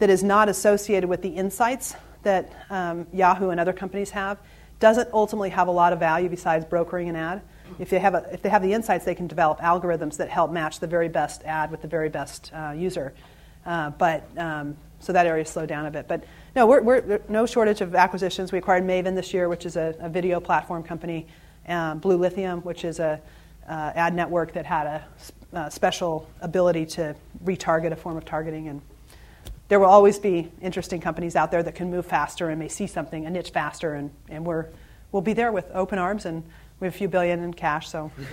that is not associated with the insights that um, Yahoo and other companies have doesn't ultimately have a lot of value besides brokering an ad. If they have, a, if they have the insights, they can develop algorithms that help match the very best ad with the very best uh, user. Uh, but um, so that area slowed down a bit. But no, we're, we're no shortage of acquisitions. We acquired Maven this year, which is a, a video platform company. Um, BlueLithium, which is a uh, ad network that had a, a uh, special ability to retarget a form of targeting and there will always be interesting companies out there that can move faster and may see something, a niche faster, and, and we're, we'll be there with open arms, and we have a few billion in cash, so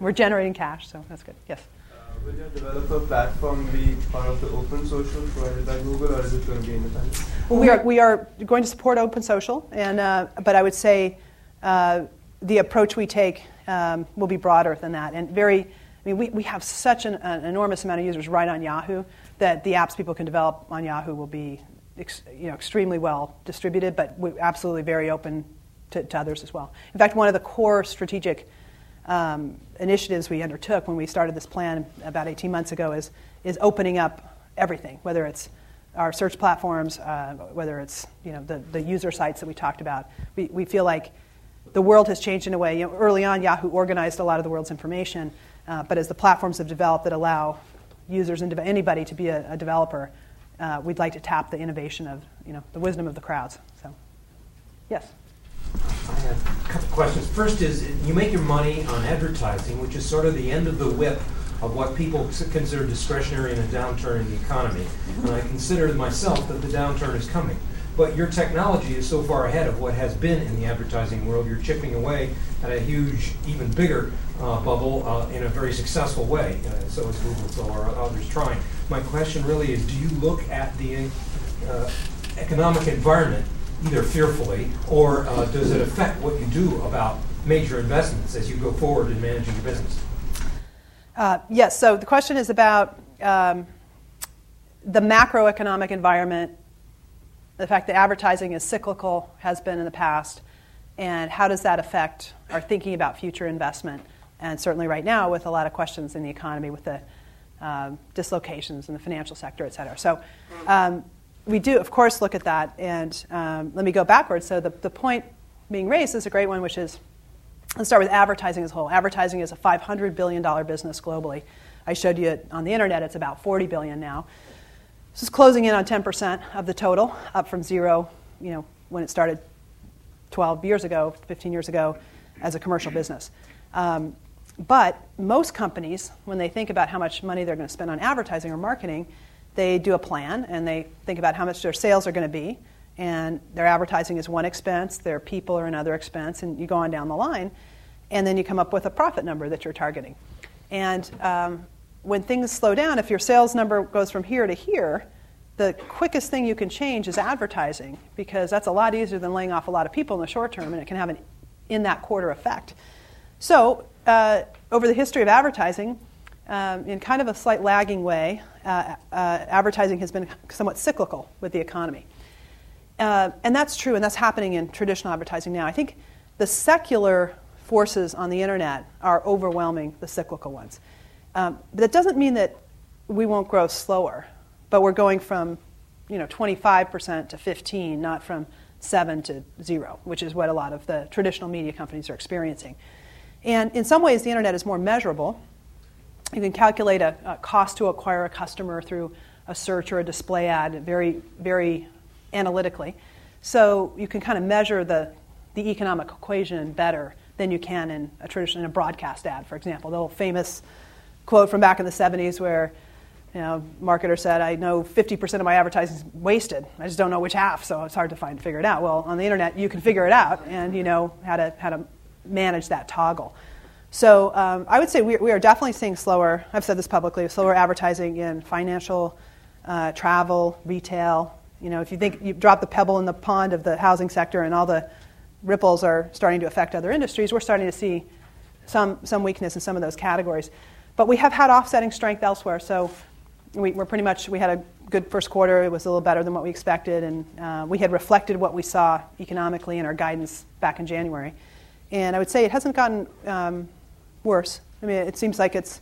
we're generating cash, so that's good. Yes? Uh, will your developer platform be part of the open social provided by Google, or is it going to be independent? Well, we are, we are going to support open social, and, uh, but I would say uh, the approach we take um, will be broader than that, and very I mean, we, we have such an, an, enormous amount of users right on Yahoo that the apps people can develop on Yahoo will be ex, you know, extremely well distributed, but we're absolutely very open to, to others as well. In fact, one of the core strategic um, initiatives we undertook when we started this plan about 18 months ago is, is opening up everything, whether it's our search platforms, uh, whether it's you know, the, the user sites that we talked about. We, we feel like the world has changed in a way. You know, early on, Yahoo organized a lot of the world's information. Uh, but as the platforms have developed that allow users and de- anybody to be a, a developer, uh, we'd like to tap the innovation of, you know, the wisdom of the crowds. So, yes. I have a couple questions. First is you make your money on advertising, which is sort of the end of the whip of what people consider discretionary in a downturn in the economy. And I consider myself that the downturn is coming. But your technology is so far ahead of what has been in the advertising world. You're chipping away at a huge, even bigger uh, bubble uh, in a very successful way. Uh, so is Google, so are others trying. My question really is do you look at the uh, economic environment either fearfully or uh, does it affect what you do about major investments as you go forward in managing your business? Uh, yes, so the question is about um, the macroeconomic environment, the fact that advertising is cyclical, has been in the past, and how does that affect our thinking about future investment? and certainly right now with a lot of questions in the economy with the um, dislocations in the financial sector, et cetera. So um, we do, of course, look at that. And um, let me go backwards. So the, the point being raised is a great one, which is let's start with advertising as a whole. Advertising is a $500 billion business globally. I showed you on the internet, it's about 40 billion now. This is closing in on 10% of the total, up from zero, you know, when it started 12 years ago, 15 years ago, as a commercial business. Um, but most companies, when they think about how much money they're going to spend on advertising or marketing, they do a plan and they think about how much their sales are going to be. And their advertising is one expense, their people are another expense, and you go on down the line. And then you come up with a profit number that you're targeting. And um, when things slow down, if your sales number goes from here to here, the quickest thing you can change is advertising because that's a lot easier than laying off a lot of people in the short term, and it can have an in that quarter effect. So uh, over the history of advertising, um, in kind of a slight lagging way, uh, uh, advertising has been somewhat cyclical with the economy. Uh, and that's true, and that's happening in traditional advertising now. I think the secular forces on the internet are overwhelming the cyclical ones. Um, but that doesn't mean that we won't grow slower, but we're going from you know, 25% to 15, not from 7 to 0, which is what a lot of the traditional media companies are experiencing. And in some ways, the internet is more measurable. You can calculate a, a, cost to acquire a customer through a search or a display ad very, very analytically. So you can kind of measure the, the economic equation better than you can in a traditional in a broadcast ad, for example. The old famous quote from back in the 70s where you know, marketer said, I know 50% of my advertising is wasted. I just don't know which half, so it's hard to find figure it out. Well, on the internet, you can figure it out, and you know how to, how to manage that toggle. So um, I would say we, we, are definitely seeing slower, I've said this publicly, slower advertising in financial, uh, travel, retail. You know, if you think you drop the pebble in the pond of the housing sector and all the ripples are starting to affect other industries, we're starting to see some, some weakness in some of those categories. But we have had offsetting strength elsewhere. So we, are pretty much, we had a good first quarter. It was a little better than what we expected. And uh, we had reflected what we saw economically in our guidance back in January. And I would say it hasn't gotten um, worse. I mean, it seems like it's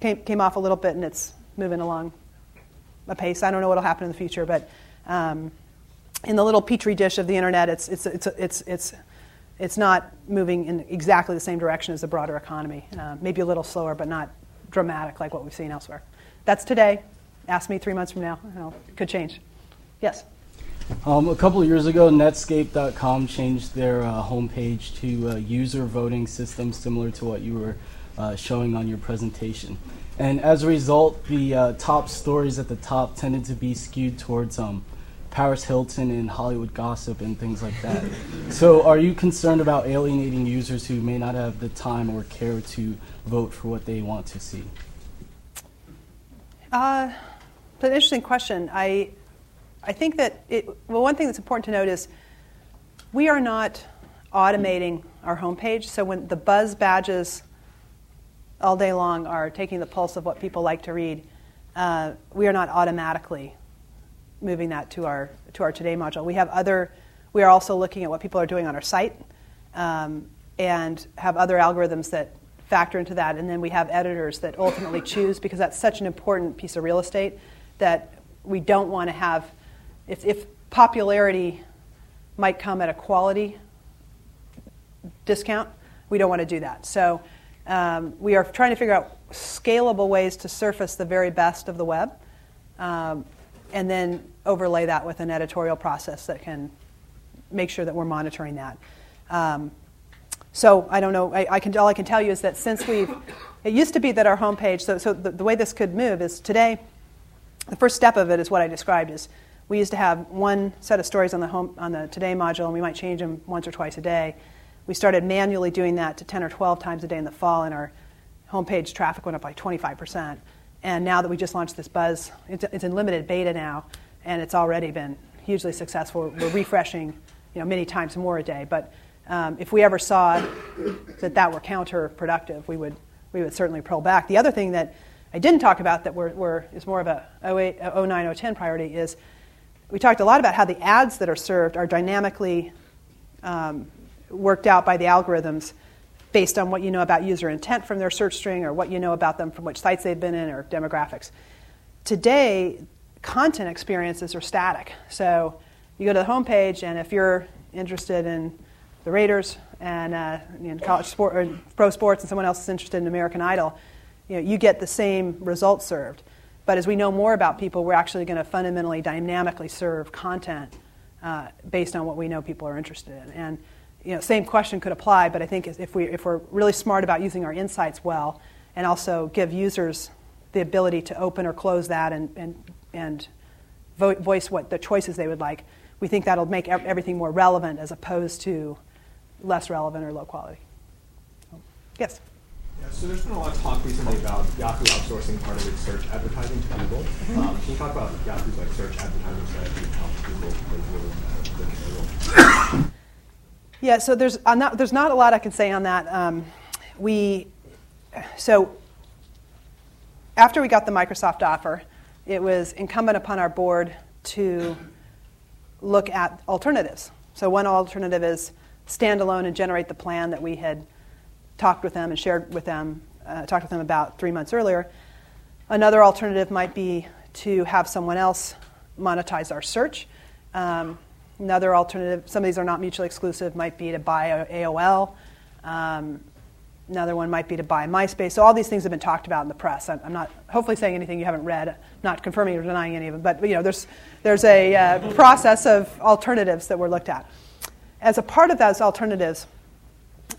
came, came off a little bit and it's moving along a pace. I don't know what will happen in the future, but um, in the little petri dish of the internet, it's, it's, it's, it's, it's, it's not moving in exactly the same direction as the broader economy. Uh, maybe a little slower, but not dramatic like what we've seen elsewhere. That's today. Ask me three months from now. Could change. Yes? Um, a couple of years ago, Netscape.com changed their uh, homepage to a user voting system similar to what you were uh, showing on your presentation. And as a result, the uh, top stories at the top tended to be skewed towards um, Paris Hilton and Hollywood gossip and things like that. so, are you concerned about alienating users who may not have the time or care to vote for what they want to see? Uh, that's an interesting question. I, I think that it, well, one thing that's important to note is we are not automating our homepage. So when the buzz badges all day long are taking the pulse of what people like to read, uh, we are not automatically moving that to our to our today module. We have other. We are also looking at what people are doing on our site, um, and have other algorithms that factor into that. And then we have editors that ultimately choose because that's such an important piece of real estate that we don't want to have. If, if popularity might come at a quality discount, we don't want to do that. So um, we are trying to figure out scalable ways to surface the very best of the web. Um, and then overlay that with an editorial process that can make sure that we're monitoring that. Um, so I don't know. I, I, can, all I can tell you is that since we've, it used to be that our homepage. So, so the, the, way this could move is today. The first step of it is what I described. Is we used to have one set of stories on the home on the today module, and we might change them once or twice a day. We started manually doing that to 10 or 12 times a day in the fall, and our homepage traffic went up by 25 percent. And now that we just launched this Buzz, it's, it's in limited beta now, and it's already been hugely successful. We're refreshing, you know, many times more a day. But um, if we ever saw that that were counterproductive, we would we would certainly pull back. The other thing that I didn't talk about that we're, we're, is more of a 08, 09, 010 priority is we talked a lot about how the ads that are served are dynamically um, worked out by the algorithms based on what you know about user intent from their search string or what you know about them from which sites they've been in or demographics. Today, content experiences are static. So you go to the homepage, and if you're interested in the Raiders and uh, college sport or pro sports, and someone else is interested in American Idol, you, know, you get the same results served. But as we know more about people, we're actually going to fundamentally, dynamically serve content uh, based on what we know people are interested in. And you know, same question could apply, but I think if, we, if we're really smart about using our insights well and also give users the ability to open or close that and, and, and vote, voice what the choices they would like, we think that'll make everything more relevant as opposed to less relevant or low quality. Yes? Yeah, so there's been a lot of talk recently about Yahoo outsourcing part of its search advertising to Google. Mm-hmm. Um, can you talk about Yahoo's like search advertising strategy and how Google plays a role in that? Yeah, so there's, not, there's not a lot I can say on that. Um, we, so after we got the Microsoft offer, it was incumbent upon our board to look at alternatives. So one alternative is standalone and generate the plan that we had talked with them and shared with them, uh, talked with them about three months earlier. Another alternative might be to have someone else monetize our search. Um, Another alternative, some of these are not mutually exclusive, might be to buy AOL. Um, another one might be to buy MySpace. So all these things have been talked about in the press. I'm, I'm not hopefully saying anything you haven't read, not confirming or denying any of them, but you know, there's, there's a uh, process of alternatives that were looked at. As a part of those alternatives,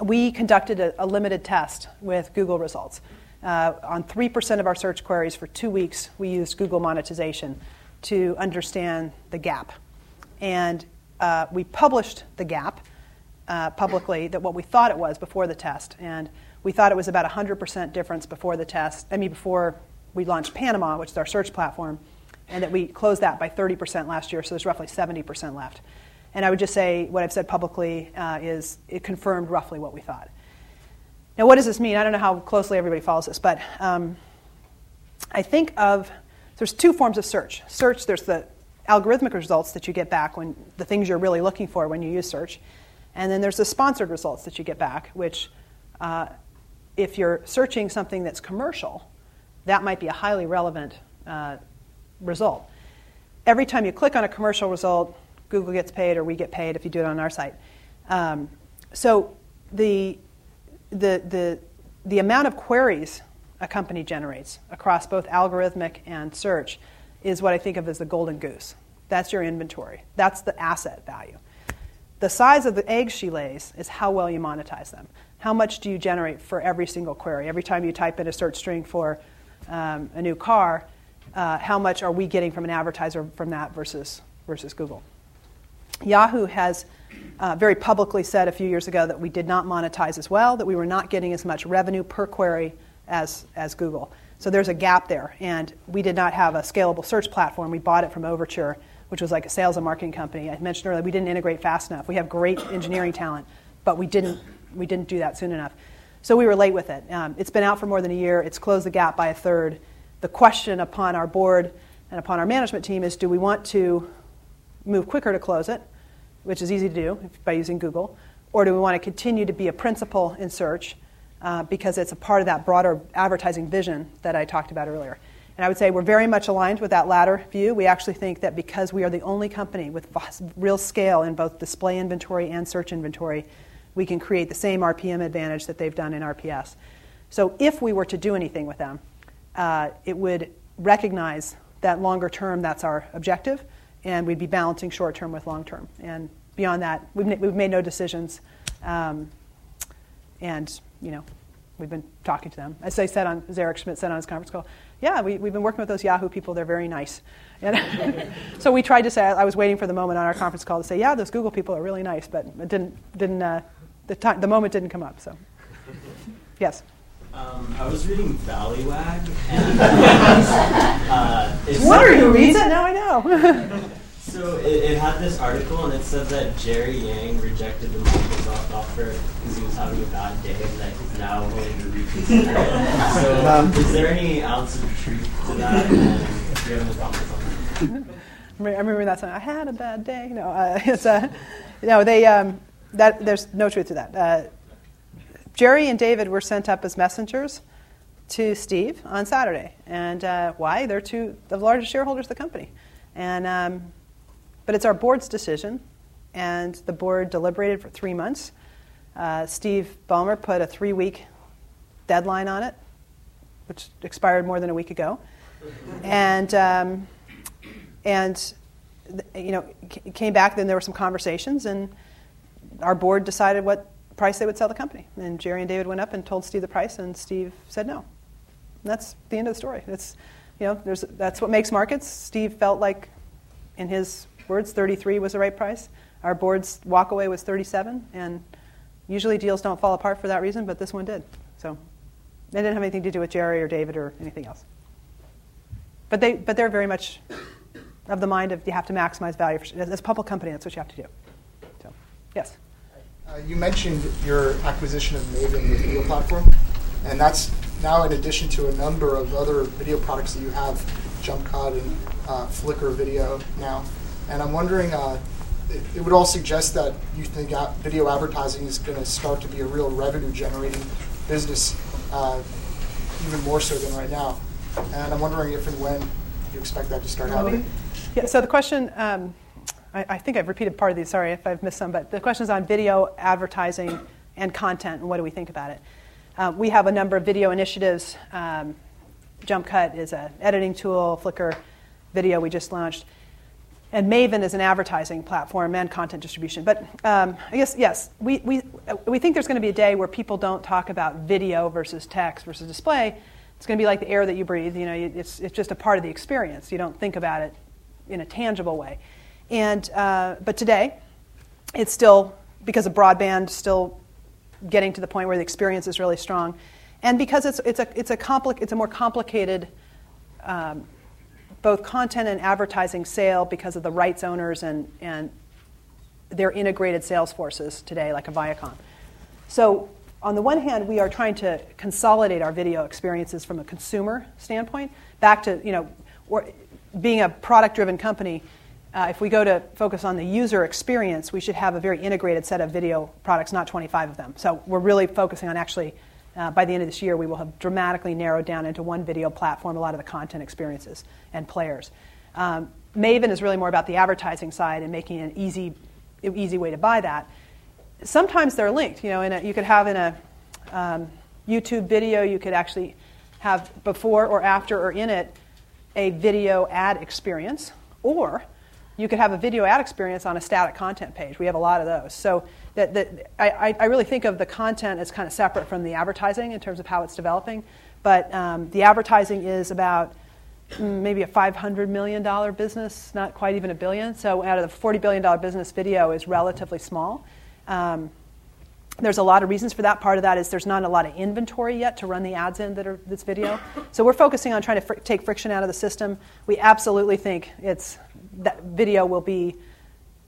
we conducted a, a limited test with Google results. Uh, on 3% of our search queries for two weeks, we used Google monetization to understand the gap and uh, we published the gap uh, publicly that what we thought it was before the test. And we thought it was about 100% difference before the test, I mean, before we launched Panama, which is our search platform, and that we closed that by 30% last year, so there's roughly 70% left. And I would just say what I've said publicly uh, is it confirmed roughly what we thought. Now, what does this mean? I don't know how closely everybody follows this, but um, I think of there's two forms of search. Search, there's the algorithmic results that you get back when the things you're really looking for when you use search, and then there's the sponsored results that you get back, which uh, if you're searching something that's commercial, that might be a highly relevant uh, result. Every time you click on a commercial result, Google gets paid or we get paid if you do it on our site. Um, so the, the, the, the amount of queries a company generates across both algorithmic and search is what I think of as the golden goose. That's your inventory. That's the asset value. The size of the eggs she lays is how well you monetize them. How much do you generate for every single query? Every time you type in a search string for um, a new car, uh, how much are we getting from an advertiser from that versus, versus Google? Yahoo has uh, very publicly said a few years ago that we did not monetize as well, that we were not getting as much revenue per query as, as Google. So there's a gap there. And we did not have a scalable search platform. We bought it from Overture, which was like a sales and marketing company. I mentioned earlier we didn't integrate fast enough. We have great engineering talent, but we didn't, we didn't do that soon enough. So we were late with it. Um, it's been out for more than a year. It's closed the gap by a third. The question upon our board and upon our management team is do we want to move quicker to close it, which is easy to do by using Google, or do we want to continue to be a principal in search uh, because it's a part of that broader advertising vision that I talked about earlier? And I would say we're very much aligned with that latter view. We actually think that because we are the only company with real scale in both display inventory and search inventory, we can create the same RPM advantage that they've done in RPS. So if we were to do anything with them, uh, it would recognize that longer term that's our objective, and we'd be balancing short term with long term. And beyond that, we've, we've made no decisions. Um, and, you know, we've been talking to them. As I said on, as Eric Schmidt said on his conference call, yeah, we, we've been working with those Yahoo people. They're very nice. And so we tried to say, I was waiting for the moment on our conference call to say, yeah, those Google people are really nice, but it didn't, didn't, uh, the, time, the moment didn't come up. So, yes. Um, I was reading Valleywag. And, uh, Wonder who reads it? Now I know. So it, it, had this article, and it said that Jerry Yang rejected the Microsoft offer because he was having a bad day, and that he's now willing to reconsider it. So, um, is there any ounce of truth to that? And do you have any comments on that? I remember that song. I had a bad day. No, uh, it's a, uh, no. They um, that there's no truth to that. Uh, Jerry and David were sent up as messengers to Steve on Saturday. And uh, why? They're two of the largest shareholders of the company. And, um, but it's our board's decision, and the board deliberated for three months. Uh, Steve Ballmer put a three week deadline on it, which expired more than a week ago. and, um, and you know, came back, then there were some conversations, and our board decided what price they would sell the company. And Jerry and David went up and told Steve the price, and Steve said no. And that's the end of the story. It's, you know, that's what makes markets. Steve felt like, in his words, 33 was the right price. Our board's walkaway was 37, and usually deals don't fall apart for that reason, but this one did. So it didn't have anything to do with Jerry or David or anything else. But, they, but they're very much of the mind of you have to maximize value. For, as a public company, that's what you have to do. So, yes? Uh, you mentioned your acquisition of Maven, the video platform, and that's now in addition to a number of other video products that you have, Jump Cut and uh, Flickr Video now. And I'm wondering, uh, it, it, would all suggest that you think video advertising is going to start to be a real revenue generating business, uh, even more so than right now. And I'm wondering if and when you expect that to start happening. Yeah, so the question. Um, I, I, think I've repeated part of these, sorry if I've missed some, but the question is on video advertising and content and what do we think about it. Uh, we have a number of video initiatives. Um, JumpCut is an editing tool, Flickr video we just launched. And Maven is an advertising platform and content distribution. But um, I guess, yes, we, we, we think there's going to be a day where people don't talk about video versus text versus display. It's going to be like the air that you breathe. You know, it's, it's just a part of the experience. You don't think about it in a tangible way. And, uh, but today, it's still, because of broadband, still getting to the point where the experience is really strong. And because it's, it's, a, it's, a, compli- it's a more complicated um, both content and advertising sale because of the rights owners and, and their integrated sales forces today, like a Viacom. So on the one hand, we are trying to consolidate our video experiences from a consumer standpoint back to, you know, being a product driven company. Uh, if we go to focus on the user experience, we should have a very integrated set of video products, not 25 of them. So we're really focusing on actually, uh, by the end of this year, we will have dramatically narrowed down into one video platform a lot of the content experiences and players. Um, Maven is really more about the advertising side and making an easy, easy way to buy that sometimes they're linked. You know, a, you could have in a um, YouTube video, you could actually have before or after or in it a video ad experience, or you could have a video ad experience on a static content page. We have a lot of those. So that, that I, I really think of the content as kind of separate from the advertising in terms of how it's developing. But um, the advertising is about mm, maybe a $500 million business, not quite even a billion. So out of the $40 billion business, video is relatively small. Um, there's a lot of reasons for that. Part of that is there's not a lot of inventory yet to run the ads in that are this video. So we're focusing on trying to fr- take friction out of the system. We absolutely think it's that video will be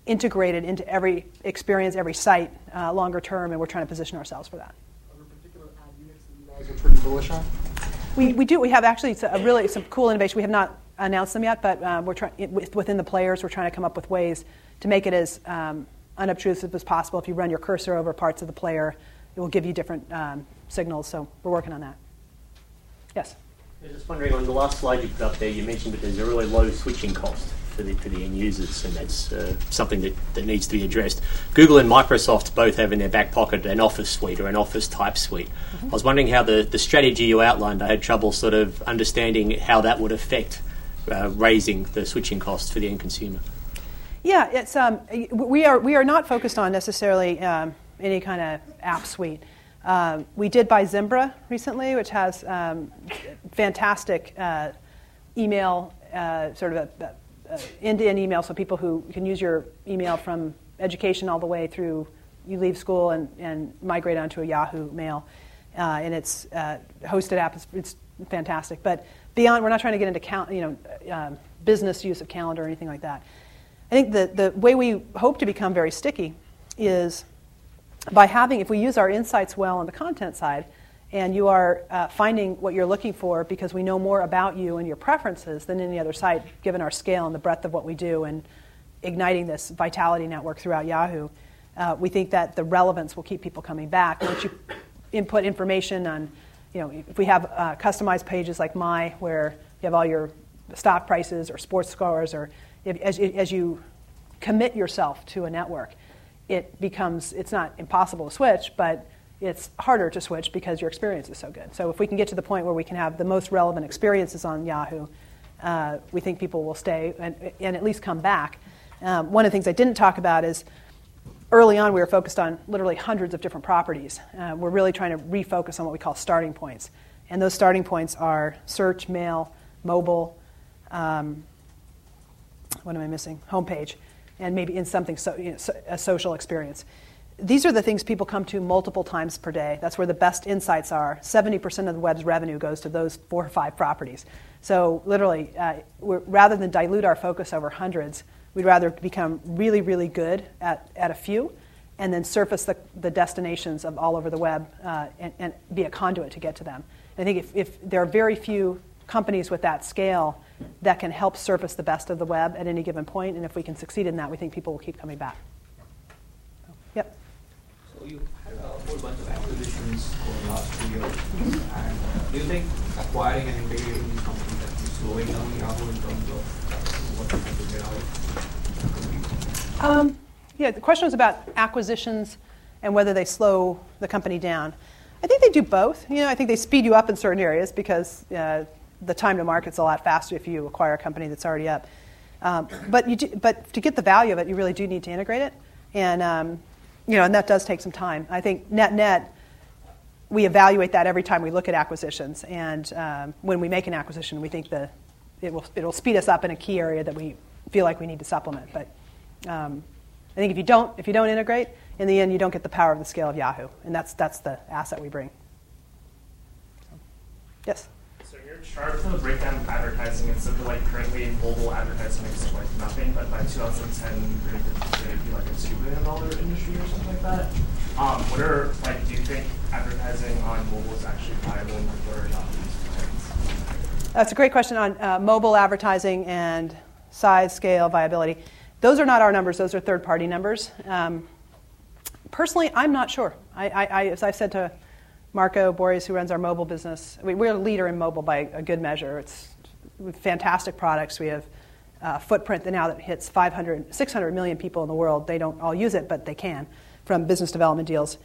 integrated into every experience, every site, uh, longer term, and we're trying to position ourselves for that. Are there particular ad units that you guys are pretty bullish on? We, we do. We have actually a really some cool innovation. We have not announced them yet, but uh, we're trying within the players. We're trying to come up with ways to make it as um, unobtrusive as possible. If you run your cursor over parts of the player, it will give you different um, signals. So we're working on that. Yes? I was just wondering, on the last slide you put up there, you mentioned that there's a really low switching cost for the, for the end users, and that's uh, something that, that needs to be addressed. Google and Microsoft both have in their back pocket an Office suite or an Office type suite. Mm-hmm. I was wondering how the, the strategy you outlined, I had trouble sort of understanding how that would affect uh, raising the switching costs for the end consumer. Yeah, it's, um, we, are, we are not focused on necessarily um, any kind of app suite. Um, we did buy Zimbra recently, which has um, fantastic uh, email, uh, sort of a, a end-to-end email, so people who can use your email from education all the way through you leave school and, and migrate onto a Yahoo mail. Uh, and it's uh, hosted app. It's, it's, fantastic. But beyond, we're not trying to get into count, you know, um, business use of calendar or anything like that. I think the, the way we hope to become very sticky is by having, if we use our insights well on the content side, and you are uh, finding what you're looking for because we know more about you and your preferences than any other site, given our scale and the breadth of what we do, and igniting this vitality network throughout Yahoo, uh, we think that the relevance will keep people coming back. Once you input information on, you know, if we have uh, customized pages like My, where you have all your stock prices or sports scores or if, as, as you commit yourself to a network, it becomes, it's not impossible to switch, but it's harder to switch because your experience is so good. So if we can get to the point where we can have the most relevant experiences on Yahoo, uh, we think people will stay and, and at least come back. Um, one of the things I didn't talk about is early on we were focused on literally hundreds of different properties. Uh, we're really trying to refocus on what we call starting points. And those starting points are search, mail, mobile, um, what am I missing? Homepage, and maybe in something, so, you know, a social experience. These are the things people come to multiple times per day. That's where the best insights are. 70% of the web's revenue goes to those four or five properties. So, literally, uh, rather than dilute our focus over hundreds, we'd rather become really, really good at, at a few and then surface the, the destinations of all over the web uh, and, and, be a conduit to get to them. I think if, if there are very few companies with that scale that can help surface the best of the web at any given. And if we can succeed in that, we think people will keep coming back. Yep. So you had a whole bunch of acquisitions over the last years. And uh, do you think acquiring and integrating these companies slowing down Yahoo in terms of what you have to get out? Um, yeah, the question was about acquisitions and whether they slow the company down. I think they do both. You know, I think they speed you up in certain areas because uh, the time to market's a lot faster if you acquire a company that's already up. Um, but, you do, but to get the value of it, you really do need to integrate it, and um, you know, and that does take some time. I think net net, we evaluate that every time we look at acquisitions, and um, when we make an acquisition, we think the it will it'll speed us up in a key area that we feel like we need to supplement. But um, I think if you don't if you don't integrate, in the end, you don't get the power of the scale of Yahoo, and that's that's the asset we bring. Yes chart for the breakdown of advertising, it's simply like currently mobile advertising makes like nothing, but by 2010 predicted to be like a two billion dollar industry or something like that. Um, what are like? Do you think advertising on mobile is actually viable? And what are Yahoo's plans? That's a great question on uh, mobile advertising and size, scale, viability. Those are not our numbers; those are third-party numbers. Um, personally, I'm not sure. I, I, I, as I said to Marco Boerries, who runs our mobile business, we, we're a leader in mobile by a good measure. It's fantastic products. We have a footprint that now that hits 500, 600 million people in the world. They don't all use it, but they can from business development deals.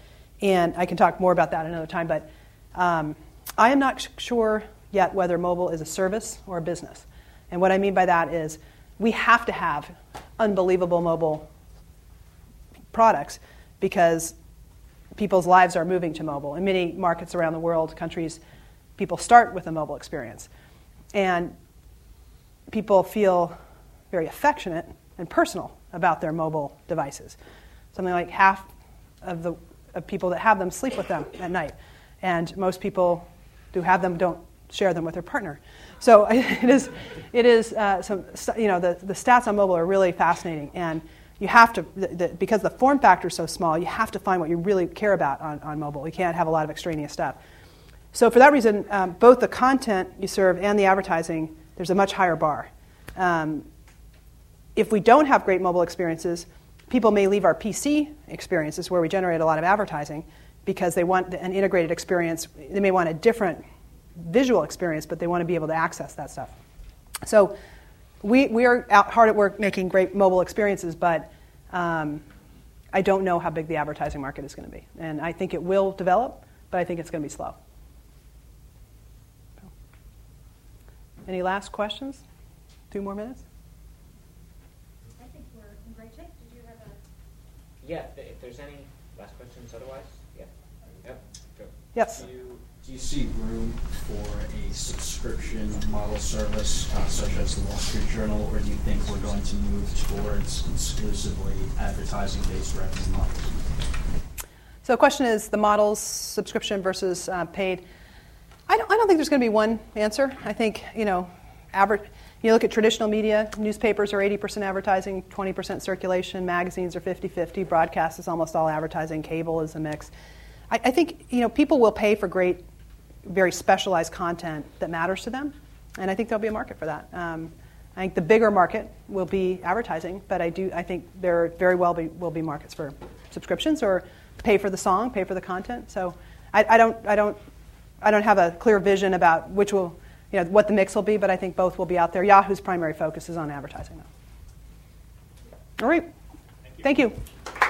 And I can talk more about that another time. But um, I am not sure yet whether mobile is a service or a business. And what I mean by that is we have to have unbelievable mobile products because people's lives are moving to mobile. In many markets around the world, countries, people start with a mobile experience. And people feel very affectionate and personal about their mobile devices. Something like half of the of people that have them sleep with them at night. And most people who have them don't share them with their partner. So it is, it is uh, some, you know, the, the stats on mobile are really fascinating. And you have to, the, the, because the form factor is so small, you have to find what you really care about on, on mobile. You can't have a lot of extraneous stuff. So for that reason, um, both the content you serve and the advertising, there's a much higher bar. Um, if we don't have great mobile experiences, people may leave our PC experiences where we generate a lot of advertising because they want an integrated experience. They may want a different visual experience, but they want to be able to access that stuff. So we, we are out hard at work making great mobile experiences, but um, I don't know how big the advertising market is going to be. And I think it will develop, but I think it's going to be slow. Any last questions? Two more minutes? I think we're in great shape. Did you have a. Yeah, if there's any last questions otherwise, yeah. Yep. Go. Yes. Do you, see room for a subscription model service uh, such as the Wall Street Journal, or do you think we're going to move towards exclusively advertising-based revenue models? So the question is the models, subscription versus uh, paid. I don't, I don't think there's going to be one answer. I think, you know, you look at traditional media, newspapers are 80% advertising, 20% circulation, magazines are 50 50, broadcast is almost all advertising, cable is a mix. I, I, think, you know, people will pay for great, very specialized content that matters to them, and I think there'll be a market for that. Um, I think the bigger market will be advertising, but I do I think there very well be, will be markets for subscriptions or pay for the song, pay for the content. So I, I don't I don't I don't have a clear vision about which will, you know, what the mix will be, but I think both will be out there. Yahoo's primary focus is on advertising, though. All right. Thank you. Thank you.